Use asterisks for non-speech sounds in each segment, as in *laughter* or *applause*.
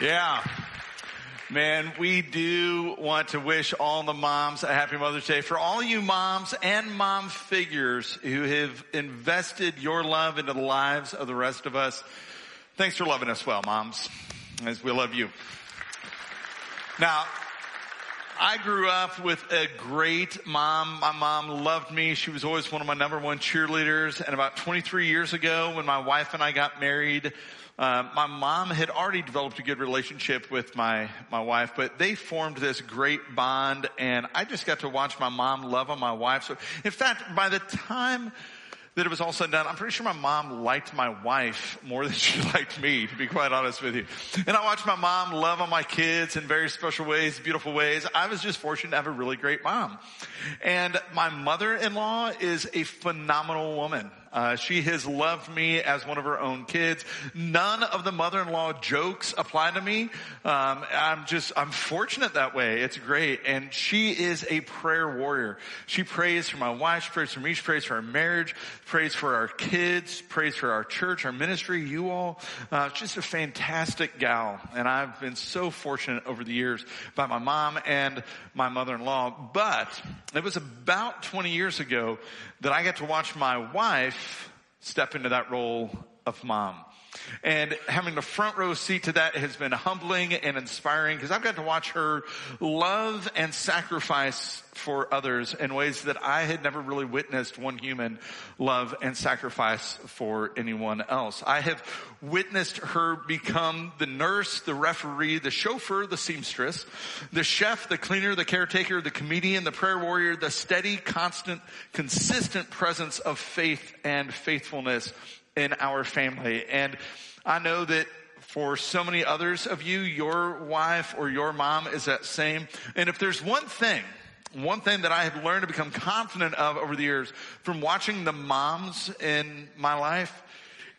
Yeah. Man, we do want to wish all the moms a happy Mother's Day. For all you moms and mom figures who have invested your love into the lives of the rest of us, thanks for loving us well, moms, as we love you. Now, I grew up with a great mom. My mom loved me. She was always one of my number one cheerleaders. And about 23 years ago, when my wife and I got married, uh, my mom had already developed a good relationship with my my wife, but they formed this great bond, and I just got to watch my mom love on my wife. So, in fact, by the time that it was all said and done, I'm pretty sure my mom liked my wife more *laughs* than she liked me, to be quite honest with you. And I watched my mom love on my kids in very special ways, beautiful ways. I was just fortunate to have a really great mom. And my mother-in-law is a phenomenal woman. Uh, she has loved me as one of her own kids. None of the mother-in-law jokes apply to me. Um, I'm just, I'm fortunate that way. It's great. And she is a prayer warrior. She prays for my wife. She prays for me. She prays for our marriage. Prays for our kids. Prays for our church, our ministry, you all. Uh, just a fantastic gal. And I've been so fortunate over the years by my mom and my mother-in-law. But it was about 20 years ago that I got to watch my wife step into that role of mom. And having the front row seat to that has been humbling and inspiring because I've got to watch her love and sacrifice for others in ways that I had never really witnessed one human love and sacrifice for anyone else. I have witnessed her become the nurse, the referee, the chauffeur, the seamstress, the chef, the cleaner, the caretaker, the comedian, the prayer warrior, the steady, constant, consistent presence of faith and faithfulness in our family. And I know that for so many others of you, your wife or your mom is that same. And if there's one thing, one thing that I have learned to become confident of over the years from watching the moms in my life,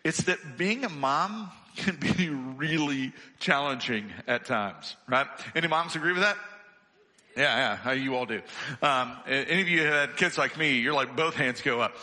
it's that being a mom can be *laughs* really challenging at times, right? Any moms agree with that? Yeah, yeah, how you all do. Um, any of you who had kids like me, you're like both hands go up.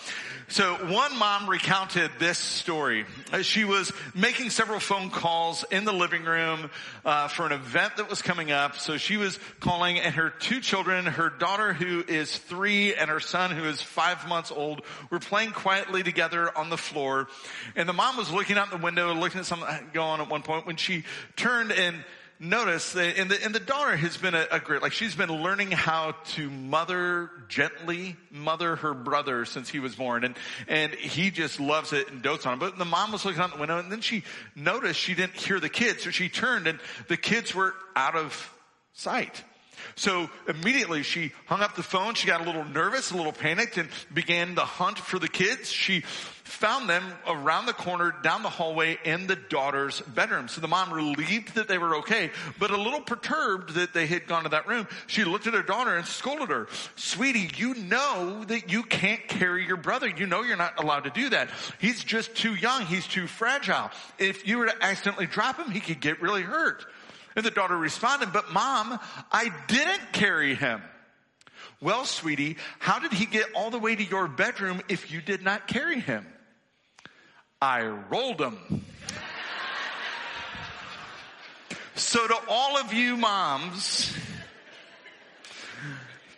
So one mom recounted this story. She was making several phone calls in the living room uh, for an event that was coming up. So she was calling, and her two children, her daughter who is three and her son who is five months old, were playing quietly together on the floor. And the mom was looking out the window, looking at something going on at one point when she turned and notice that, and the, and the daughter has been a, a, great, like she's been learning how to mother gently, mother her brother since he was born. And, and he just loves it and dotes on him. But the mom was looking out the window and then she noticed she didn't hear the kids. So she turned and the kids were out of sight. So immediately she hung up the phone. She got a little nervous, a little panicked and began the hunt for the kids. She found them around the corner down the hallway in the daughter's bedroom. So the mom relieved that they were okay, but a little perturbed that they had gone to that room. She looked at her daughter and scolded her. Sweetie, you know that you can't carry your brother. You know you're not allowed to do that. He's just too young. He's too fragile. If you were to accidentally drop him, he could get really hurt. And the daughter responded, but mom, I didn't carry him. Well, sweetie, how did he get all the way to your bedroom if you did not carry him? I rolled them. so to all of you moms,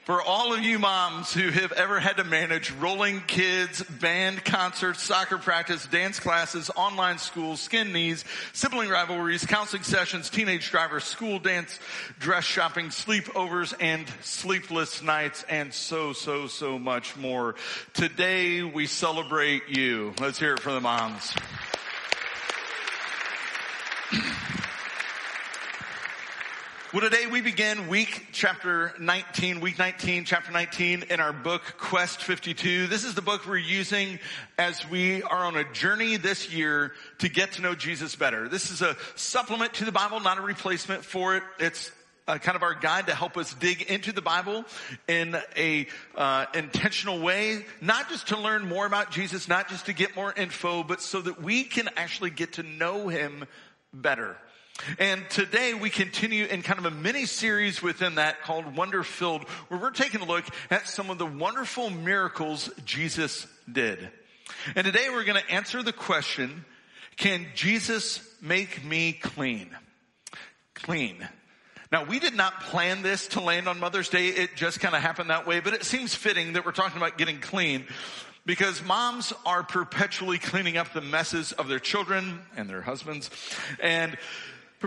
for all of you moms who have ever had to manage rolling kids, band concerts, soccer practice, dance classes, online schools, skin knees, sibling rivalries, counseling sessions, teenage drivers, school dance, dress shopping, sleepovers, and sleepless nights, and so, so, so much more. Today we celebrate you. Let's hear it for the moms. Well, today we begin week chapter 19, week 19, chapter 19 in our book Quest 52. This is the book we're using as we are on a journey this year to get to know Jesus better. This is a supplement to the Bible, not a replacement for it. It's uh, kind of our guide to help us dig into the Bible in a uh, intentional way, not just to learn more about Jesus, not just to get more info, but so that we can actually get to know Him better. And today we continue in kind of a mini series within that called Wonder Filled, where we're taking a look at some of the wonderful miracles Jesus did. And today we're going to answer the question, can Jesus make me clean? clean. Now we did not plan this to land on Mother's Day. It just kind of happened that way, but it seems fitting that we're talking about getting clean because moms are perpetually cleaning up the messes of their children and their husbands and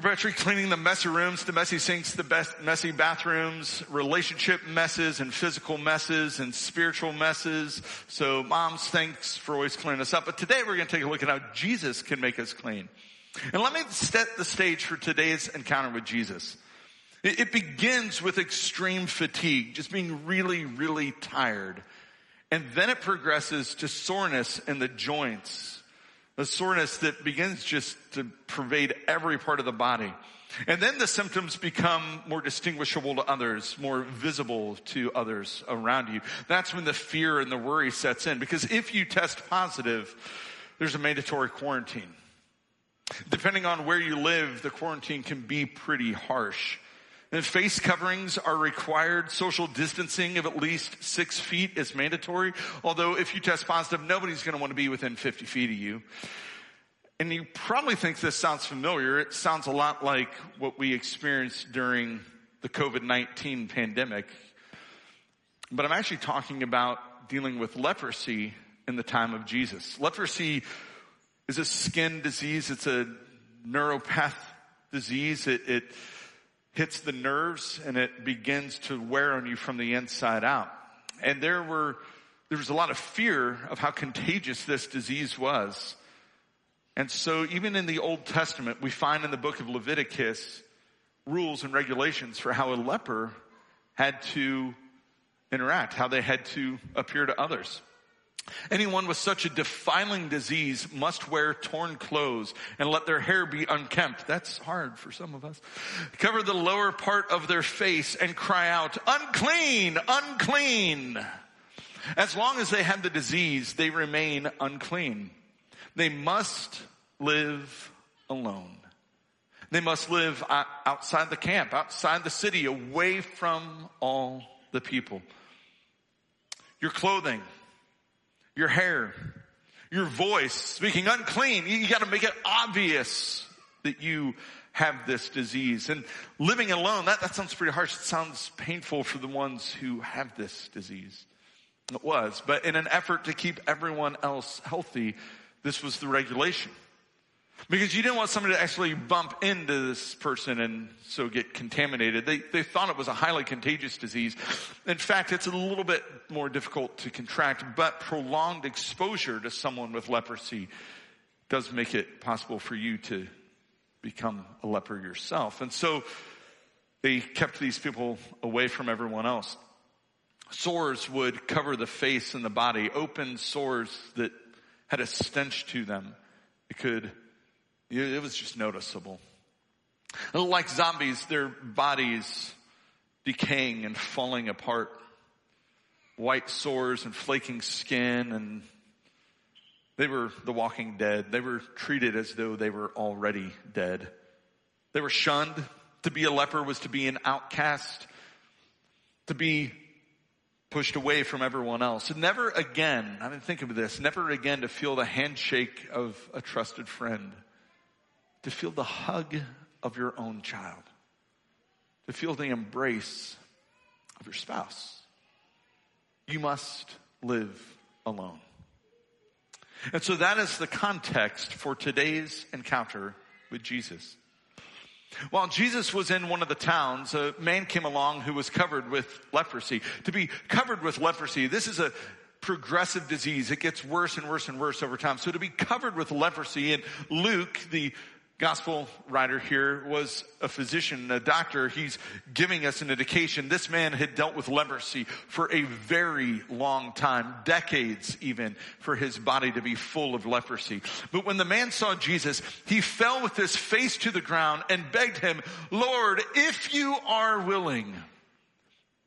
perpetually cleaning the messy rooms, the messy sinks, the messy bathrooms, relationship messes and physical messes and spiritual messes. So moms, thanks for always cleaning us up. But today we're going to take a look at how Jesus can make us clean. And let me set the stage for today's encounter with Jesus. It begins with extreme fatigue, just being really, really tired. And then it progresses to soreness in the joints. A soreness that begins just to pervade every part of the body. And then the symptoms become more distinguishable to others, more visible to others around you. That's when the fear and the worry sets in. Because if you test positive, there's a mandatory quarantine. Depending on where you live, the quarantine can be pretty harsh. And face coverings are required. Social distancing of at least six feet is mandatory. Although if you test positive, nobody's going to want to be within 50 feet of you. And you probably think this sounds familiar. It sounds a lot like what we experienced during the COVID-19 pandemic. But I'm actually talking about dealing with leprosy in the time of Jesus. Leprosy is a skin disease. It's a neuropath disease. It, it hits the nerves and it begins to wear on you from the inside out. And there were, there was a lot of fear of how contagious this disease was. And so even in the Old Testament, we find in the book of Leviticus rules and regulations for how a leper had to interact, how they had to appear to others. Anyone with such a defiling disease must wear torn clothes and let their hair be unkempt. That's hard for some of us. Cover the lower part of their face and cry out, unclean, unclean. As long as they have the disease, they remain unclean. They must live alone. They must live outside the camp, outside the city, away from all the people. Your clothing, your hair, your voice, speaking unclean. You gotta make it obvious that you have this disease. And living alone, that, that sounds pretty harsh. It sounds painful for the ones who have this disease. It was. But in an effort to keep everyone else healthy, this was the regulation. Because you didn't want somebody to actually bump into this person and so get contaminated. They, they thought it was a highly contagious disease. In fact, it's a little bit more difficult to contract, but prolonged exposure to someone with leprosy does make it possible for you to become a leper yourself. And so they kept these people away from everyone else. Sores would cover the face and the body, open sores that had a stench to them. It could it was just noticeable. Like zombies, their bodies decaying and falling apart. White sores and flaking skin and they were the walking dead. They were treated as though they were already dead. They were shunned. To be a leper was to be an outcast, to be pushed away from everyone else. And never again, I mean, think of this, never again to feel the handshake of a trusted friend to feel the hug of your own child, to feel the embrace of your spouse. You must live alone. And so that is the context for today's encounter with Jesus. While Jesus was in one of the towns, a man came along who was covered with leprosy. To be covered with leprosy, this is a progressive disease. It gets worse and worse and worse over time. So to be covered with leprosy, and Luke, the gospel writer here was a physician, a doctor. He's giving us an indication. This man had dealt with leprosy for a very long time, decades even, for his body to be full of leprosy. But when the man saw Jesus, he fell with his face to the ground and begged him, Lord, if you are willing,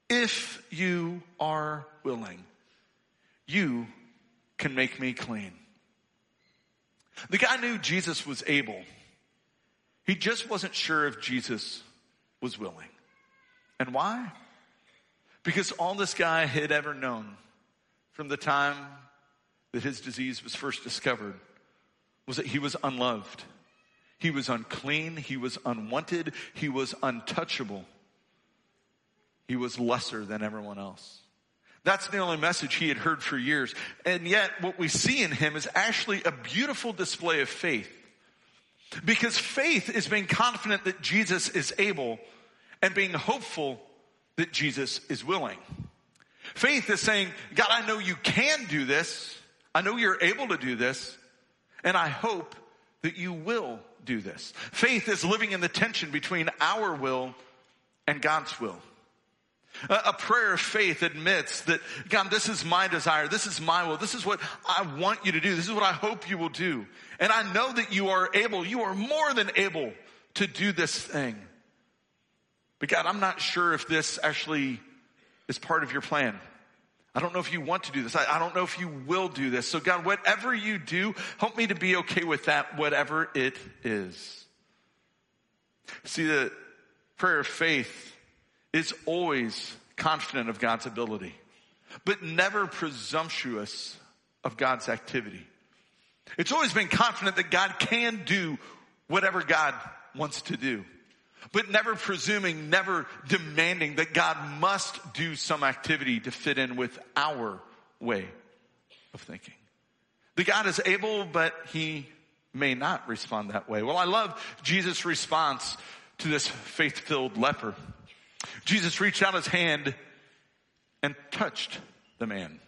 if you are willing, you can make me clean. The guy knew Jesus was able. He just wasn't sure if Jesus was willing. And why? Because all this guy had ever known from the time that his disease was first discovered was that he was unloved. He was unclean. He was unwanted. He was untouchable. He was lesser than everyone else. That's the only message he had heard for years. And yet what we see in him is actually a beautiful display of faith. Because faith is being confident that Jesus is able and being hopeful that Jesus is willing. Faith is saying, God, I know you can do this. I know you're able to do this. And I hope that you will do this. Faith is living in the tension between our will and God's will. A prayer of faith admits that, God, this is my desire. This is my will. This is what I want you to do. This is what I hope you will do. And I know that you are able, you are more than able to do this thing. But God, I'm not sure if this actually is part of your plan. I don't know if you want to do this. I, I, don't know if you will do this. So God, whatever you do, help me to be okay with that, whatever it is. See, the prayer of faith is always confident of God's ability, but never presumptuous of God's activity. It's always been confident that God can do whatever God wants to do, but never presuming, never demanding that God must do some activity to fit in with our way of thinking. The God is able, but he may not respond that way. Well, I love Jesus' response to this faith-filled leper. Jesus reached out his hand and touched the man.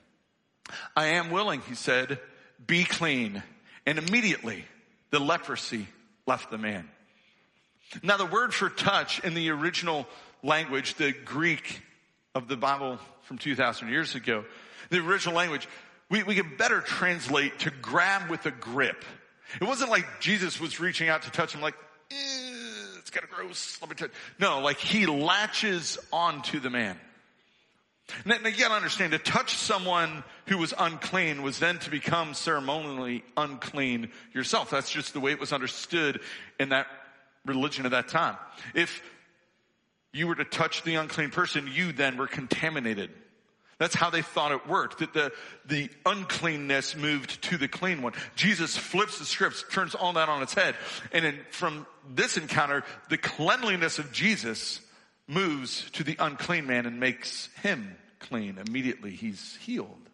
I am willing, he said, be clean. And immediately the leprosy left the man. Now the word for touch in the original language, the Greek of the Bible from 2000 years ago, the original language, we, we can better translate to grab with a grip. It wasn't like Jesus was reaching out to touch him like, eh, kind of gross. Let me touch. No, like he latches onto the man. Now, now you gotta understand, to touch someone who was unclean was then to become ceremonially unclean yourself. That's just the way it was understood in that religion of that time. If you were to touch the unclean person, you then were contaminated. That's how they thought it worked, that the, the uncleanness moved to the clean one. Jesus flips the scripts, turns all that on its head. And in, from this encounter, the cleanliness of Jesus moves to the unclean man and makes him clean. Immediately he's healed.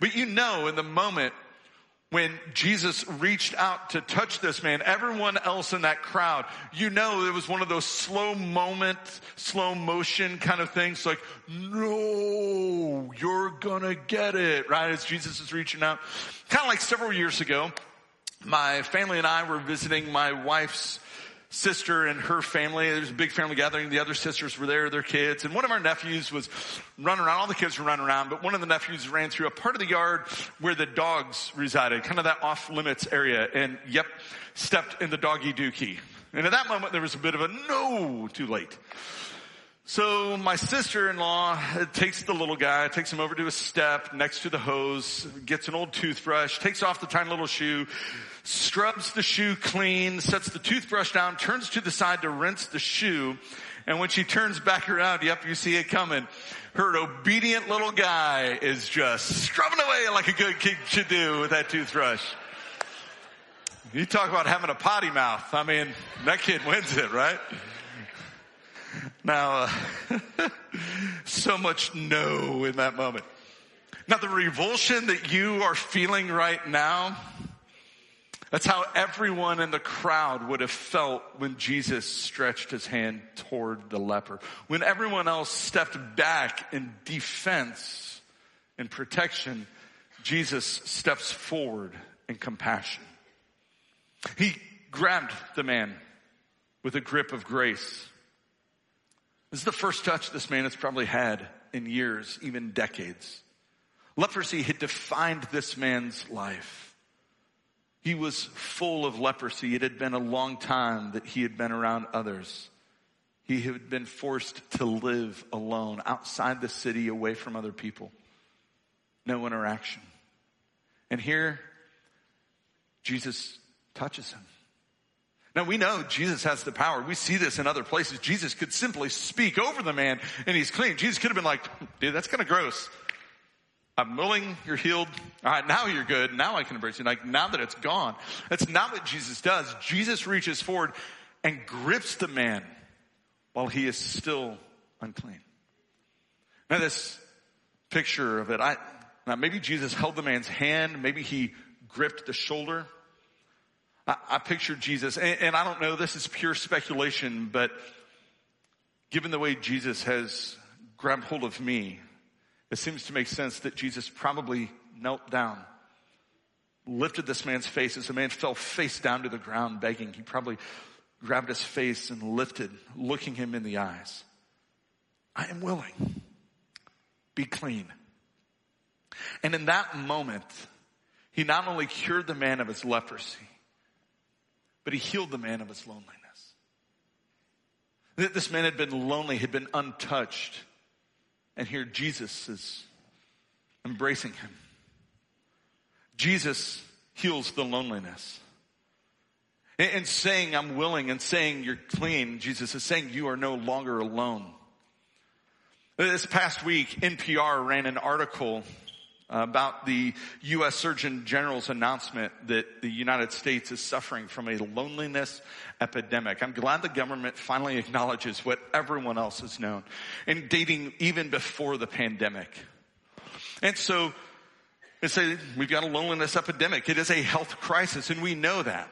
But you know in the moment when Jesus reached out to touch this man, everyone else in that crowd, you know, it was one of those slow moment, slow motion kind of things like, no, you're gonna get it, right? As Jesus is reaching out. Kind of like several years ago, my family and I were visiting my wife's sister and her family. There's a big family gathering. The other sisters were there, their kids. And one of our nephews was running around. All the kids were running around, but one of the nephews ran through a part of the yard where the dogs resided, kind of that off limits area. And yep, stepped in the doggy dookie. And at that moment, there was a bit of a no, too late. So my sister-in-law uh, takes the little guy, takes him over to a step next to the hose, gets an old toothbrush, takes off the tiny little shoe, scrubs the shoe clean, sets the toothbrush down, turns to the side to rinse the shoe. And when she turns back around, yep, you see it coming. Her obedient little guy is just scrubbing away like a good kid should do with that toothbrush. You talk about having a potty mouth. I mean, that kid wins it, right? Now, uh, *laughs* so much no in that moment. Now the revulsion that you are feeling right now, that's how everyone in the crowd would have felt when Jesus stretched his hand toward the leper. When everyone else stepped back in defense and protection, Jesus steps forward in compassion. He grabbed the man with a grip of grace. This is the first touch this man has probably had in years, even decades. Leprosy had defined this man's life. He was full of leprosy. It had been a long time that he had been around others. He had been forced to live alone outside the city, away from other people. No interaction. And here, Jesus touches him. Now we know Jesus has the power. We see this in other places. Jesus could simply speak over the man and he's clean. Jesus could have been like, dude, that's kind of gross. I'm willing, you're healed. All right, now you're good. Now I can embrace you. Like now that it's gone. That's not what Jesus does. Jesus reaches forward and grips the man while he is still unclean. Now this picture of it, I, now maybe Jesus held the man's hand. Maybe he gripped the shoulder. I, I pictured Jesus, and, and I don't know, this is pure speculation, but given the way Jesus has grabbed hold of me, it seems to make sense that Jesus probably knelt down, lifted this man's face as the man fell face down to the ground begging. He probably grabbed his face and lifted, looking him in the eyes. I am willing. Be clean. And in that moment, he not only cured the man of his leprosy, but he healed the man of his loneliness. This man had been lonely, had been untouched. And here Jesus is embracing him. Jesus heals the loneliness. And saying, I'm willing, and saying, you're clean, Jesus is saying, you are no longer alone. This past week, NPR ran an article about the U.S. Surgeon General's announcement that the United States is suffering from a loneliness epidemic. I'm glad the government finally *laughs* acknowledges what everyone else has known and dating even before the pandemic. And so they say we've got a loneliness epidemic. It is a health crisis and we know that.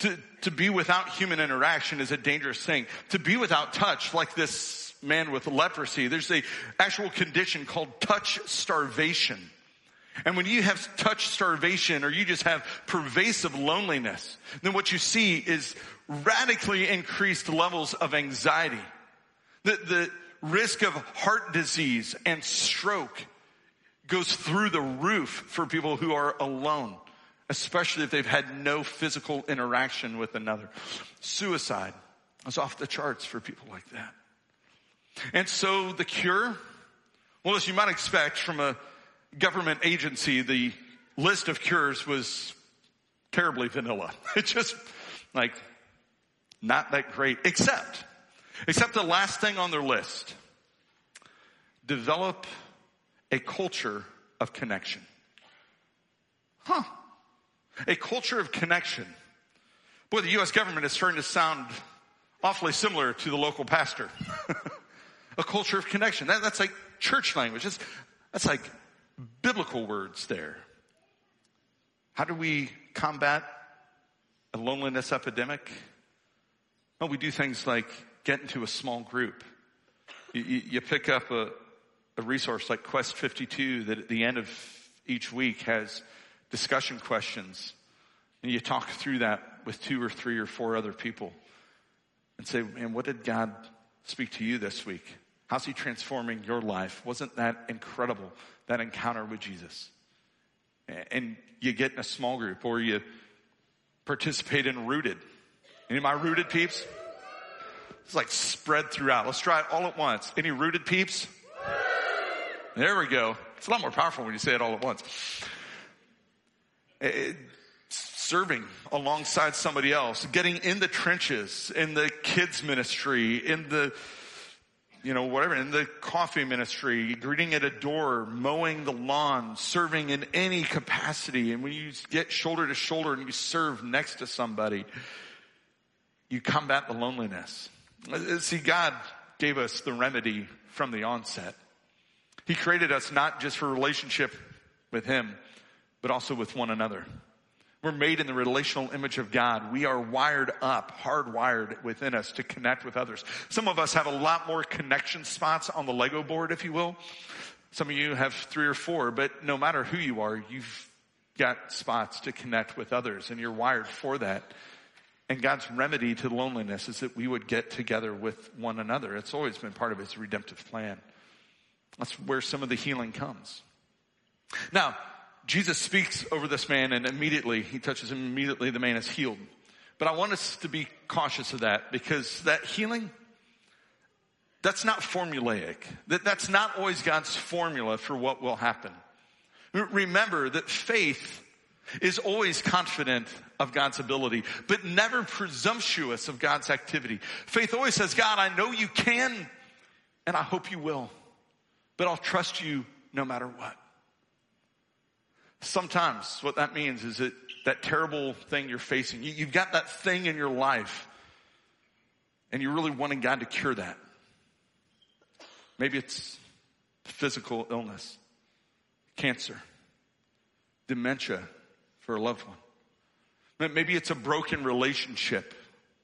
To, to be without human interaction is a dangerous thing. To be without touch, like this man with leprosy. There's a actual condition called touch starvation. And when you have touch starvation or you just have pervasive loneliness, then what you see is radically increased levels of anxiety. The, the risk of heart disease and stroke goes through the roof for people who are alone, especially if they've had no physical interaction with another. Suicide is off the charts for people like that. And so the cure, well, as you might expect from a government agency, the list of cures was terribly vanilla. *laughs* It's just like not that great, except, except the last thing on their list. Develop a culture of connection. Huh. A culture of connection. Boy, the U.S. government is starting to sound awfully similar to the local pastor. *laughs* a culture of connection. That, that's like church language. That's, that's like biblical words there. How do we combat a loneliness epidemic? Well, we do things like get into a small group. You, you, you pick up a, a resource like Quest 52 that at the end of each week has discussion questions. And you talk through that with two or three or four other people and say, man, what did God speak to you this week? How's he transforming your life? Wasn't that incredible, that encounter with Jesus? And you get in a small group or you participate in Rooted. Any of my Rooted peeps? It's like spread throughout. Let's try it all at once. Any Rooted peeps? There we go. It's a lot more powerful when you say it all at once. It, serving alongside somebody else, getting in the trenches, in the kids ministry, in the you know, whatever, in the coffee ministry, greeting at a door, mowing the lawn, serving in any capacity. And when you get shoulder to shoulder and you serve next to somebody, you combat the loneliness. Uh, see, God gave us the remedy from the onset. He created us not just for relationship with Him, but also with one another. We're made in the relational image of God. We are wired up, hardwired within us to connect with others. Some of us have a lot more connection spots on the Lego board, if you will. Some of you have three or four, but no matter who you are, you've got spots to connect with others and you're wired for that. And God's remedy to loneliness is that we would get together with one another. It's always been part of his redemptive plan. That's where some of the healing comes. Now, Jesus speaks over this man and immediately he touches him. Immediately the man is healed. But I want us to be cautious of that because that healing, that's not formulaic. That, that's not always God's formula for what will happen. Remember that faith is always confident of God's ability, but never presumptuous of God's activity. Faith always says, God, I know you can, and I hope you will, but I'll trust you no matter what. Sometimes what that means is that that terrible thing you're facing, you, you've got that thing in your life and you're really wanting God to cure that. Maybe it's physical illness, cancer, dementia for a loved one. Maybe it's a broken relationship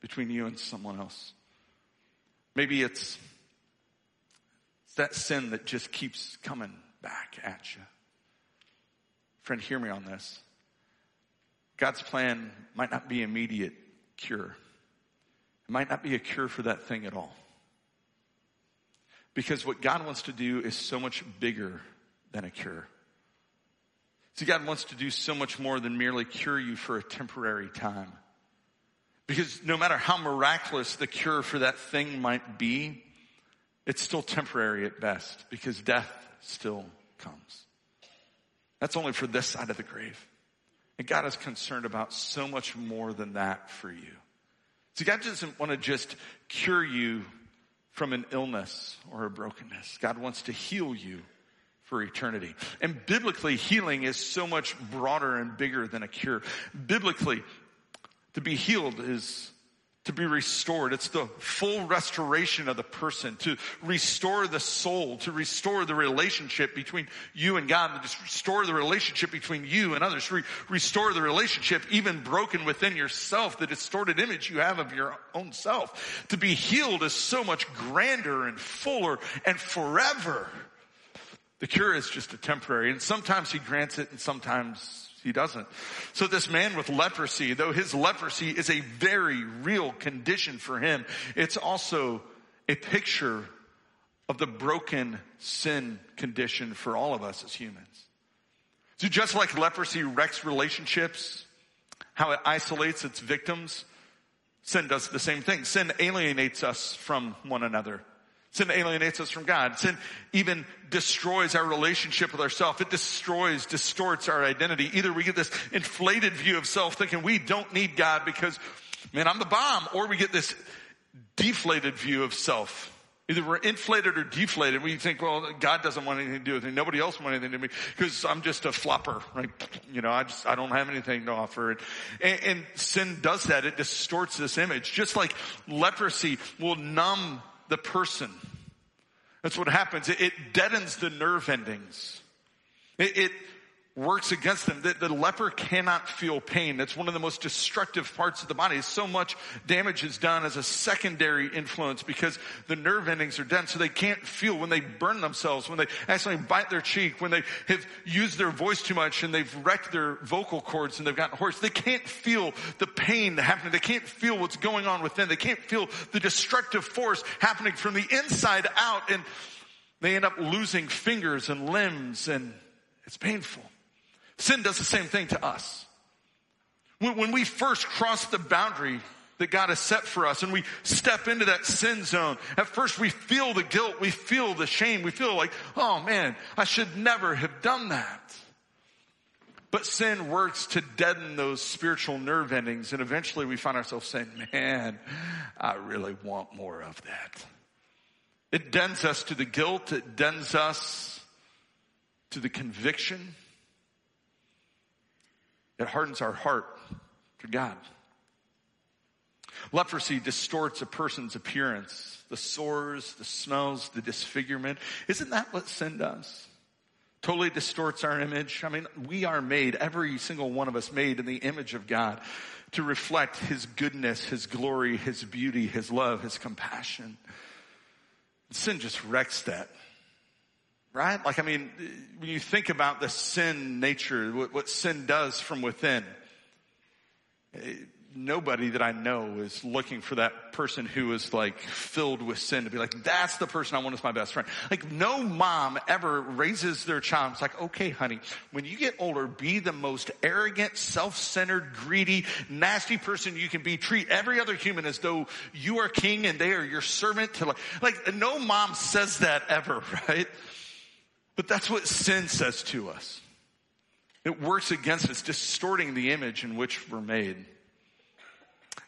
between you and someone else. Maybe it's, it's that sin that just keeps coming back at you. Friend, hear me on this. God's plan might not be immediate cure. It might not be a cure for that thing at all. Because what God wants to do is so much bigger than a cure. See, God wants to do so much more than merely cure you for a temporary time. Because no matter how miraculous the cure for that thing might be, it's still temporary at best because death still comes. That's only for this side of the grave. And God is concerned about so much more than that for you. See, God doesn't want to just cure you from an illness or a brokenness. God wants to heal you for eternity. And biblically, healing is so much broader and bigger than a cure. Biblically, to be healed is to be restored. It's the full restoration of the person, to restore the soul, to restore the relationship between you and God, to restore the relationship between you and others, re- restore the relationship even broken within yourself, the distorted image you have of your own self. To be healed is so much grander and fuller and forever. The cure is just a temporary, and sometimes he grants it and sometimes he doesn't. So this man with leprosy, though his leprosy is a very real condition for him, it's also a picture of the broken sin condition for all of us as humans. So just like leprosy wrecks relationships, how it isolates its victims, sin does the same thing. Sin alienates us from one another. Sin alienates us from God. Sin even destroys our relationship with ourselves. It destroys, distorts our identity. Either we get this inflated view of self thinking we don't need God because, man, I'm the bomb, or we get this deflated view of self. Either we're inflated or deflated. We think, well, God doesn't want anything to do with me. Nobody else wants anything to do with me because I'm just a flopper, right? You know, I just, I don't have anything to offer. And, and sin does that. It distorts this image. Just like leprosy will numb the person. That's what happens. It, deadens the nerve endings. It, it works against them. The, the, leper cannot feel pain. That's one of the most destructive parts of the body. So much damage is done as a secondary influence because the nerve endings are dead. So they can't feel when they burn themselves, when they accidentally bite their cheek, when they have used their voice too much and they've wrecked their vocal cords and they've gotten hoarse. They can't feel the pain happening. They can't feel what's going on within. They can't feel the destructive force happening from the inside out and they end up losing fingers and limbs and it's painful. Sin does the same thing to us. When, when we first cross the boundary that God has set for us and we step into that sin zone, at first we feel the guilt, we feel the shame, we feel like, oh man, I should never have done that. But sin works to deaden those spiritual nerve endings and eventually we find ourselves saying, man, I really want more of that. It dens us to the guilt, it dens us to the conviction it hardens our heart to God. Leprosy distorts a person's appearance, the sores, the smells, the disfigurement. Isn't that what sin does? Totally distorts our image. I mean, we are made, every single one of us made in the image of God to reflect His goodness, His glory, His beauty, His love, His compassion. Sin just wrecks that. Right? Like, I mean, when you think about the sin nature, what, what sin does from within, eh, nobody that I know is looking for that person who is like filled with sin to be like, that's the person I want as my best friend. Like no mom ever raises their child. It's like, okay, honey, when you get older, be the most arrogant, self-centered, greedy, nasty person you can be. Treat every other human as though you are king and they are your servant to like, like no mom says that ever, *laughs* right? But that's what sin says to us. It works against us, distorting the image in which we're made.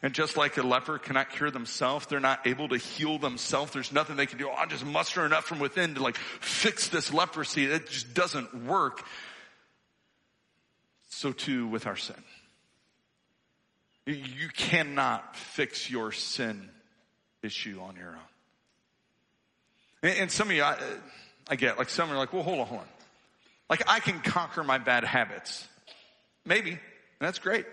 And just like a leper cannot cure themselves, they're not able to heal themselves. There's nothing they can do. Oh, I'll just muster enough from within to like fix this leprosy. It just doesn't work. so too with our sin. You cannot fix your sin issue on your own. And, some of you, I, I get, like some are like, well, hold on, hold on. Like I can conquer my bad habits. Maybe. That's great.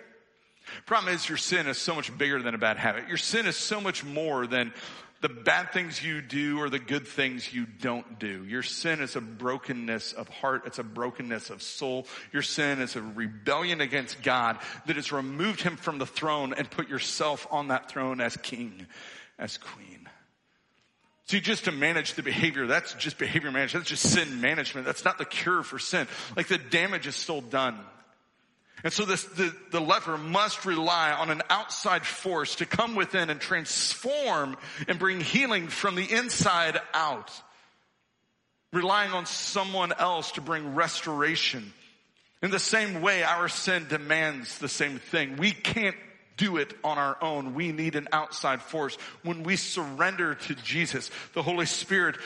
Problem is your sin is so much bigger than a bad habit. Your sin is so much more than the bad things you do or the good things you don't do. Your sin is a brokenness of heart. It's a brokenness of soul. Your sin is a rebellion against God that has removed him from the throne and put yourself on that throne as king, as queen. See, just to manage the behavior, that's just behavior management. That's just sin management. That's not the cure for sin. Like the damage is still done. And so this, the, the leper must rely on an outside force to come within and transform and bring healing from the inside out. Relying on someone else to bring restoration. In the same way, our sin demands the same thing. We can't do it on our own. We need an outside force. When we surrender to Jesus, the Holy Spirit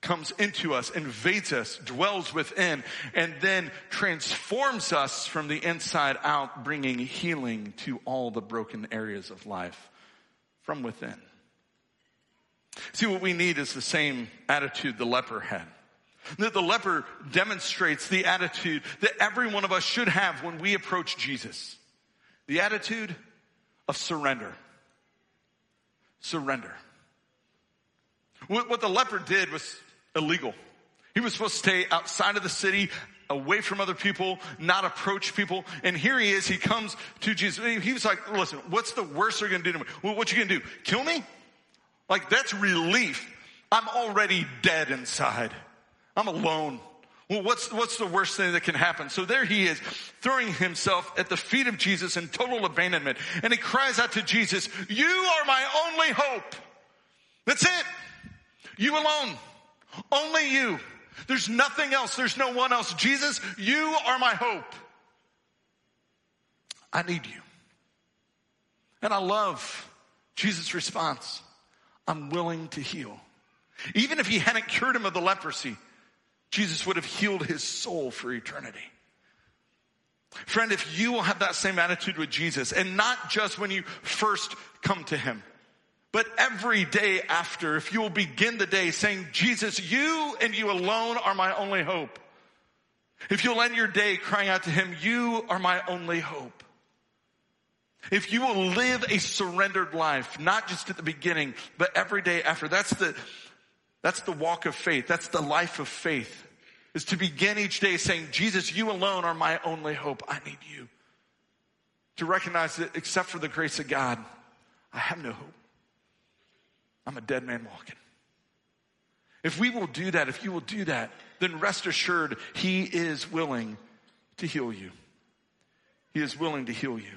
comes into us, invades us, dwells within, and then transforms us from the inside out, bringing healing to all the broken areas of life from within. See, what we need is the same attitude the leper had. That the leper demonstrates the attitude that every one of us should have when we approach Jesus. The attitude of surrender. Surrender. What, the leper did was illegal. He was supposed to stay outside of the city, away from other people, not approach people. And here he is, he comes to Jesus. He was like, listen, what's the worst they're gonna do to me? What you gonna do? Kill me? Like that's relief. I'm already dead inside. I'm alone. Well, what's, what's the worst thing that can happen? So there he is, throwing himself at the feet of Jesus in total abandonment. And he cries out to Jesus, you are my only hope. That's it. You alone. Only you. There's nothing else. There's no one else. Jesus, you are my hope. I need you. And I love Jesus' response. I'm willing to heal. Even if he hadn't cured him of the leprosy, Jesus would have healed his soul for eternity. Friend, if you will have that same attitude with Jesus, and not just when you first come to him, but every day after, if you will begin the day saying, Jesus, you and you alone are my only hope. If you'll end your day crying out to him, you are my only hope. If you will live a surrendered life, not just at the beginning, but every day after, that's the, that's the walk of faith. That's the life of faith is to begin each day saying, Jesus, you alone are my only hope. I need you. To recognize that except for the grace of God, I have no hope. I'm a dead man walking. If we will do that, if you will do that, then rest assured he is willing to heal you. He is willing to heal you.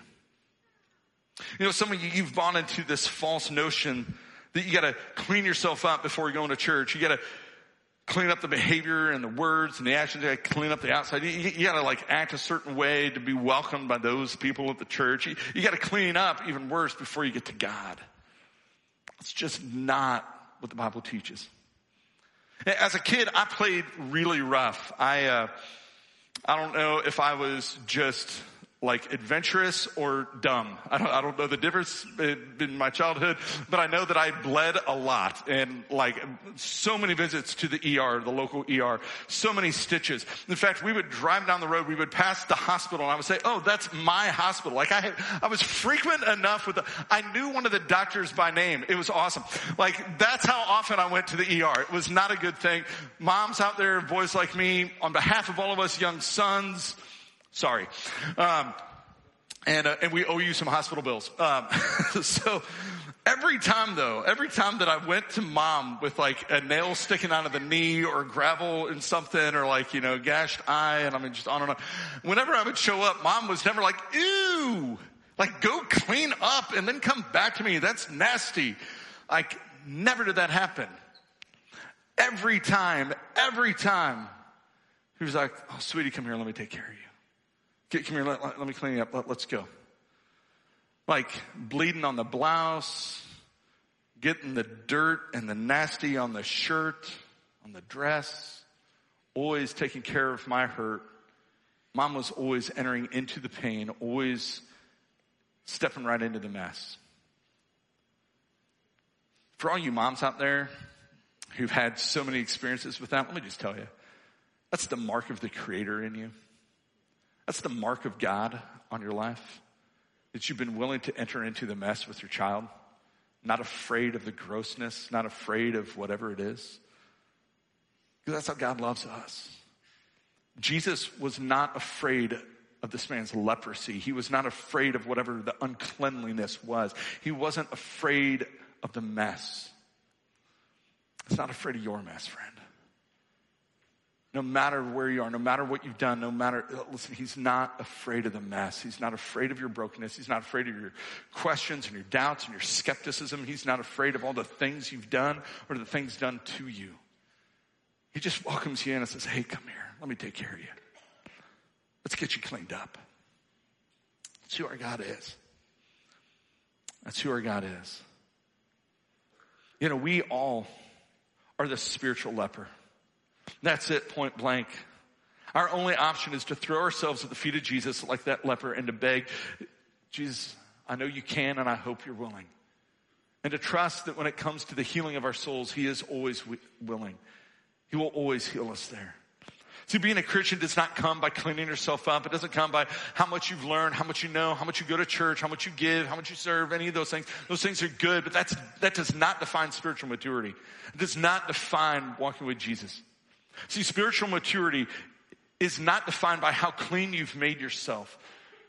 You know, some of you, you've bought into this false notion that you gotta clean yourself up before you go into church. You gotta clean up the behavior and the words and the actions. You gotta clean up the outside. You, you gotta like act a certain way to be welcomed by those people at the church. You, you gotta clean up even worse before you get to God. It's just not what the Bible teaches. As a kid, I played really rough. I, uh, I don't know if I was just like adventurous or dumb. I don't, I don't know the difference in my childhood, but I know that I bled a lot and like so many visits to the ER, the local ER, so many stitches. In fact, we would drive down the road, we would pass the hospital and I would say, oh, that's my hospital. Like I had, I was frequent enough with the, I knew one of the doctors by name. It was awesome. Like that's how often I went to the ER. It was not a good thing. Moms out there, boys like me, on behalf of all of us young sons, Sorry. Um, and, uh, and we owe you some hospital bills. Um, *laughs* so every time though, every time that I went to mom with like a nail sticking out of the knee or gravel in something or like, you know, gashed eye and I mean just on and on. Whenever I would show up, mom was never like, ew, like go clean up and then come back to me. That's nasty. Like never did that happen. Every time, every time, he was like, oh sweetie, come here, let me take care of you. Get, come here, let, let, let me clean you up. Let, let's go. Like bleeding on the blouse, getting the dirt and the nasty on the shirt, on the dress, always taking care of my hurt, Mom was always entering into the pain, always stepping right into the mess. For all you moms out there who've had so many experiences with that, let me just tell you, that's the mark of the creator in you. That's the mark of God on your life. That you've been willing to enter into the mess with your child, not afraid of the grossness, not afraid of whatever it is. Because that's how God loves us. Jesus was not afraid of this man's leprosy. He was not afraid of whatever the uncleanliness was. He wasn't afraid of the mess. He's not afraid of your mess, friend. No matter where you are, no matter what you've done, no matter, listen, he's not afraid of the mess. He's not afraid of your brokenness. He's not afraid of your questions and your doubts and your skepticism. He's not afraid of all the things you've done or the things done to you. He just welcomes you in and says, Hey, come here. Let me take care of you. Let's get you cleaned up. That's who our God is. That's who our God is. You know, we all are the spiritual leper. That's it, point blank. Our only option is to throw ourselves at the feet of Jesus like that leper and to beg, Jesus, I know you can and I hope you're willing. And to trust that when it comes to the healing of our souls, He is always willing. He will always heal us there. See, being a Christian does not come by cleaning yourself up. It doesn't come by how much you've learned, how much you know, how much you go to church, how much you give, how much you serve, any of those things. Those things are good, but that's, that does not define spiritual maturity. It does not define walking with Jesus. See, spiritual maturity is not defined by how clean you've made yourself,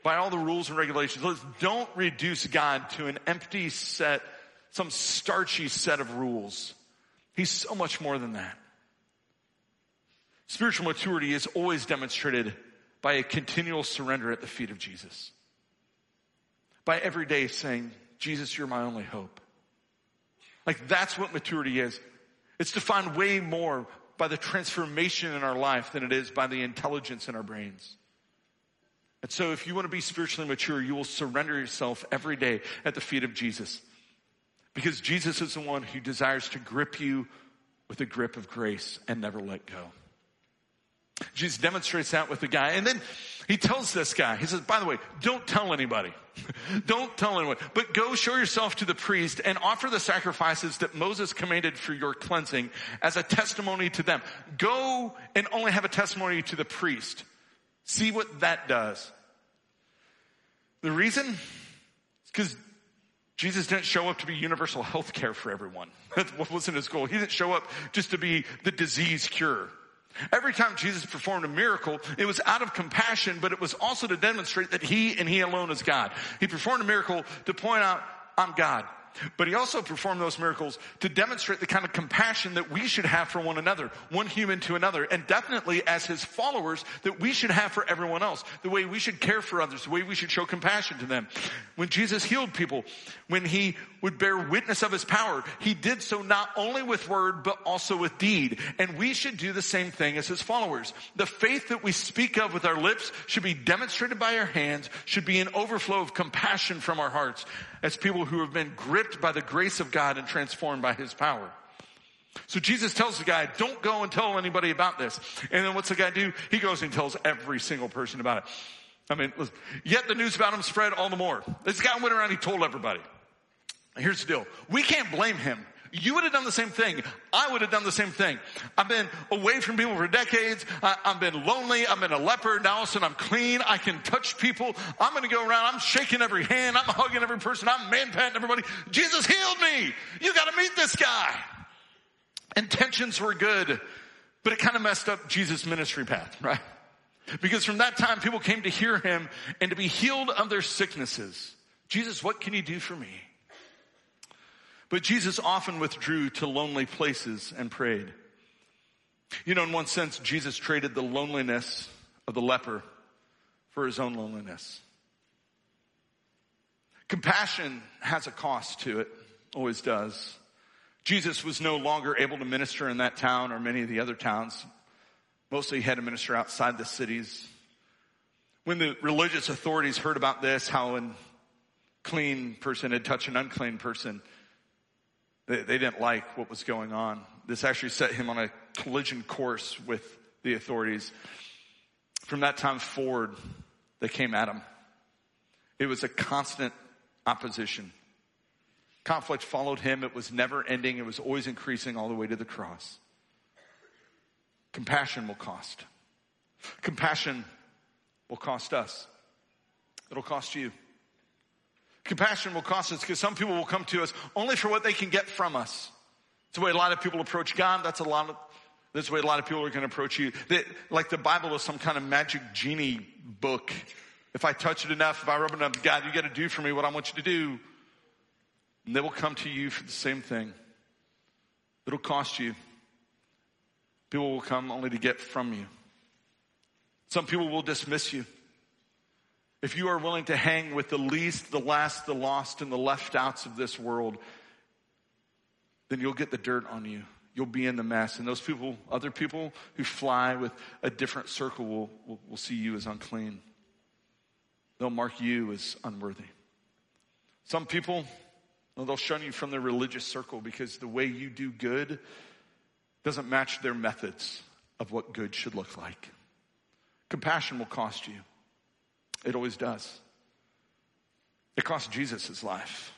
by all the rules and regulations. Let's don't reduce God to an empty set, some starchy set of rules. He's so much more than that. Spiritual maturity is always demonstrated by a continual surrender at the feet of Jesus. By every day saying, Jesus, you're my only hope. Like that's what maturity is. It's defined way more by the transformation in our life than it is by the intelligence in our brains. And so if you want to be spiritually mature, you will surrender yourself every day at the feet of Jesus. Because Jesus is the one who desires to grip you with a grip of grace and never let go. Jesus demonstrates that with the guy. And then he tells this guy, he says, by the way, don't tell anybody. *laughs* don't tell anyone, but go show yourself to the priest and offer the sacrifices that Moses commanded for your cleansing as a testimony to them. Go and only have a testimony to the priest. See what that does. The reason is because Jesus didn't show up to be universal health care for everyone. *laughs* That wasn't his goal. He didn't show up just to be the disease cure. Every time Jesus performed a miracle, it was out of compassion, but it was also to demonstrate that he and he alone is God. He performed a miracle to point out, I'm God. But he also performed those miracles to demonstrate the kind of compassion that we should have for one another, one human to another, and definitely as his followers that we should have for everyone else, the way we should care for others, the way we should show compassion to them. When Jesus healed people, when he would bear witness of his power, he did so not only with word, but also with deed. And we should do the same thing as his followers. The faith that we speak of with our lips should be demonstrated by our hands, should be an overflow of compassion from our hearts as people who have been gripped by the grace of God and transformed by his power. So Jesus tells the guy, don't go and tell anybody about this. And then what's the guy do? He goes and tells every single person about it. I mean, yet the news about him spread all the more. This guy went around, he told everybody. Here's the deal. We can't blame him you would have done the same thing. I would have done the same thing. I've been away from people for decades. I, have been lonely. I've been a leper. Now all of a sudden I'm clean. I can touch people. I'm going to go around. I'm shaking every hand. I'm hugging every person. I'm man patting everybody. Jesus healed me. You got to meet this guy. Intentions were good, but it kind of messed up Jesus' ministry path, right? Because from that time, people came to hear him and to be healed of their sicknesses. Jesus, what can you do for me? But Jesus often withdrew to lonely places and prayed. You know, in one sense, Jesus traded the loneliness of the leper for his own loneliness. Compassion has a cost to it, always does. Jesus was no longer able to minister in that town or many of the other towns. Mostly he had to minister outside the cities. When the religious authorities heard about this, how a clean person had touched an unclean person, they, they didn't like what was going on. This actually set him on a collision course with the authorities. From that time forward, they came at him. It was a constant opposition. Conflict followed him. It was never ending. It was always increasing all the way to the cross. Compassion will cost. Compassion will cost us. It'll cost you. Compassion will cost us because some people will come to us only for what they can get from us. It's the way a lot of people approach God. That's a lot of, that's the way a lot of people are going to approach you. That, like the Bible is some kind of magic genie book. If I touch it enough, if I rub it enough, God, you got to do for me what I want you to do. And they will come to you for the same thing. It'll cost you. People will come only to get from you. Some people will dismiss you. If you are willing to hang with the least, the last, the lost, and the left outs of this world, then you'll get the dirt on you. You'll be in the mess. And those people, other people who fly with a different circle will, will, will see you as unclean. They'll mark you as unworthy. Some people, they'll shun you from their religious circle because the way you do good doesn't match their methods of what good should look like. Compassion will cost you. It always does. It cost Jesus his life.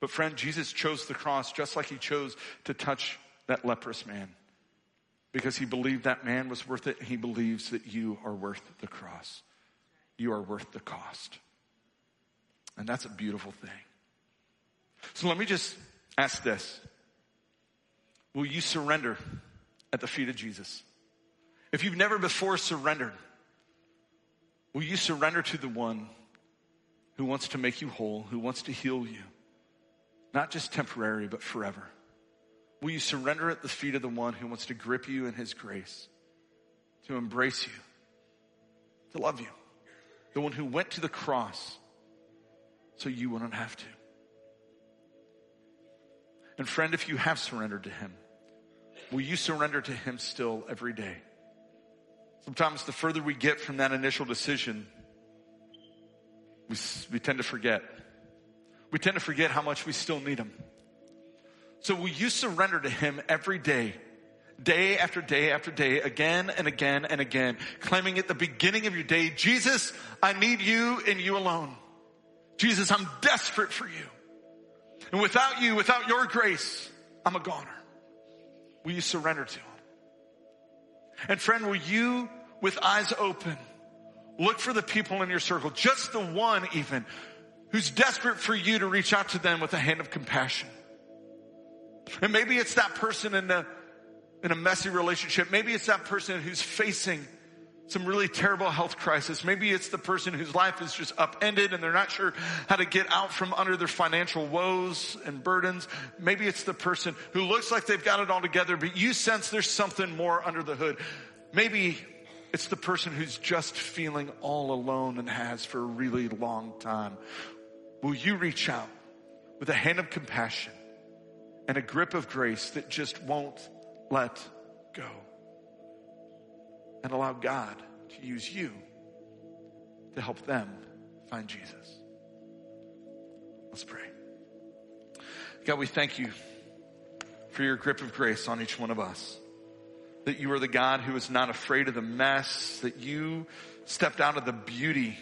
But friend, Jesus chose the cross just like he chose to touch that leprous man because he believed that man was worth it. He believes that you are worth the cross. You are worth the cost. And that's a beautiful thing. So let me just ask this. Will you surrender at the feet of Jesus? If you've never before surrendered, will you surrender to the one who wants to make you whole, who wants to heal you? Not just temporary, but forever. Will you surrender at the feet of the one who wants to grip you in his grace, to embrace you, to love you? The one who went to the cross so you wouldn't have to. And friend, if you have surrendered to him, will you surrender to him still every day? Sometimes the further we get from that initial decision, we, we tend to forget. We tend to forget how much we still need him. So will you surrender to him every day day after day after day, again and again and again, claiming at the beginning of your day, Jesus, I need you and you alone. Jesus, I'm desperate for you. And without you, without your grace, I'm a goner. Will you surrender to him? And friend, will you, with eyes open, look for the people in your circle, just the one even, who's desperate for you to reach out to them with a hand of compassion. And maybe it's that person in a, in a messy relationship. Maybe it's that person who's facing some really terrible health crisis. Maybe it's the person whose life is just upended and they're not sure how to get out from under their financial woes and burdens. Maybe it's the person who looks like they've got it all together, but you sense there's something more under the hood. Maybe it's the person who's just feeling all alone and has for a really long time. Will you reach out with a hand of compassion and a grip of grace that just won't let go and allow God to use you to help them find Jesus. Let's pray. God, we thank you for your grip of grace on each one of us. That you are the God who is not afraid of the mess, that you stepped out of the beauty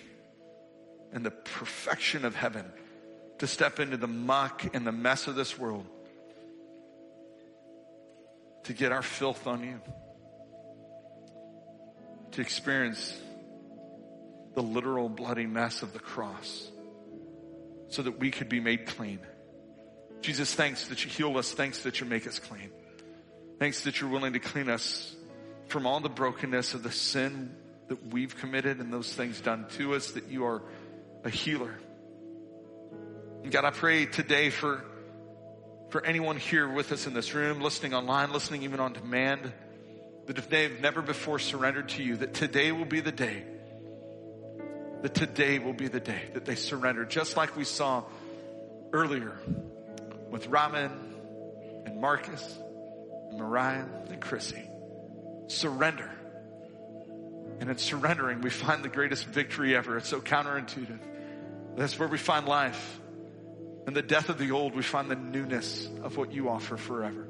and the perfection of heaven to step into the muck and the mess of this world to get our filth on you, to experience the literal bloody mess of the cross so that we could be made clean. Jesus, thanks that you heal us. Thanks that you make us clean. Thanks that you're willing to clean us from all the brokenness of the sin that we've committed and those things done to us, that you are a healer. And God, I pray today for for anyone here with us in this room, listening online, listening even on demand, that if they've never before surrendered to you, that today will be the day. That today will be the day that they surrender, just like we saw earlier with Raman and Marcus Mariah and Chrissy. Surrender. And in surrendering, we find the greatest victory ever. It's so counterintuitive. That's where we find life. In the death of the old, we find the newness of what you offer forever.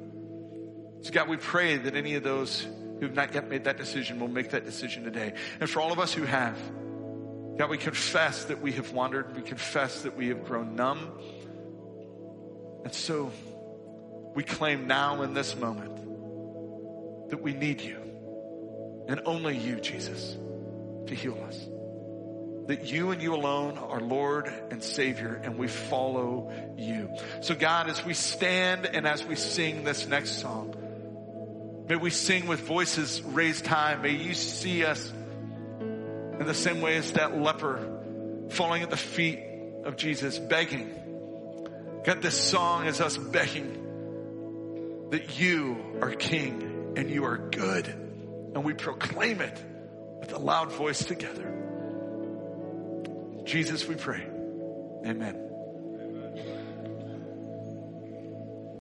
So God, we pray that any of those who have not yet made that decision will make that decision today. And for all of us who have, God, we confess that we have wandered. We confess that we have grown numb. And so we claim now in this moment that we need you and only you, Jesus, to heal us. That you and you alone are Lord and Savior, and we follow you. So, God, as we stand and as we sing this next song, may we sing with voices raised high. May you see us in the same way as that leper falling at the feet of Jesus, begging. God, this song is us begging that you are King and you are good. And we proclaim it with a loud voice together. Jesus, we pray. Amen.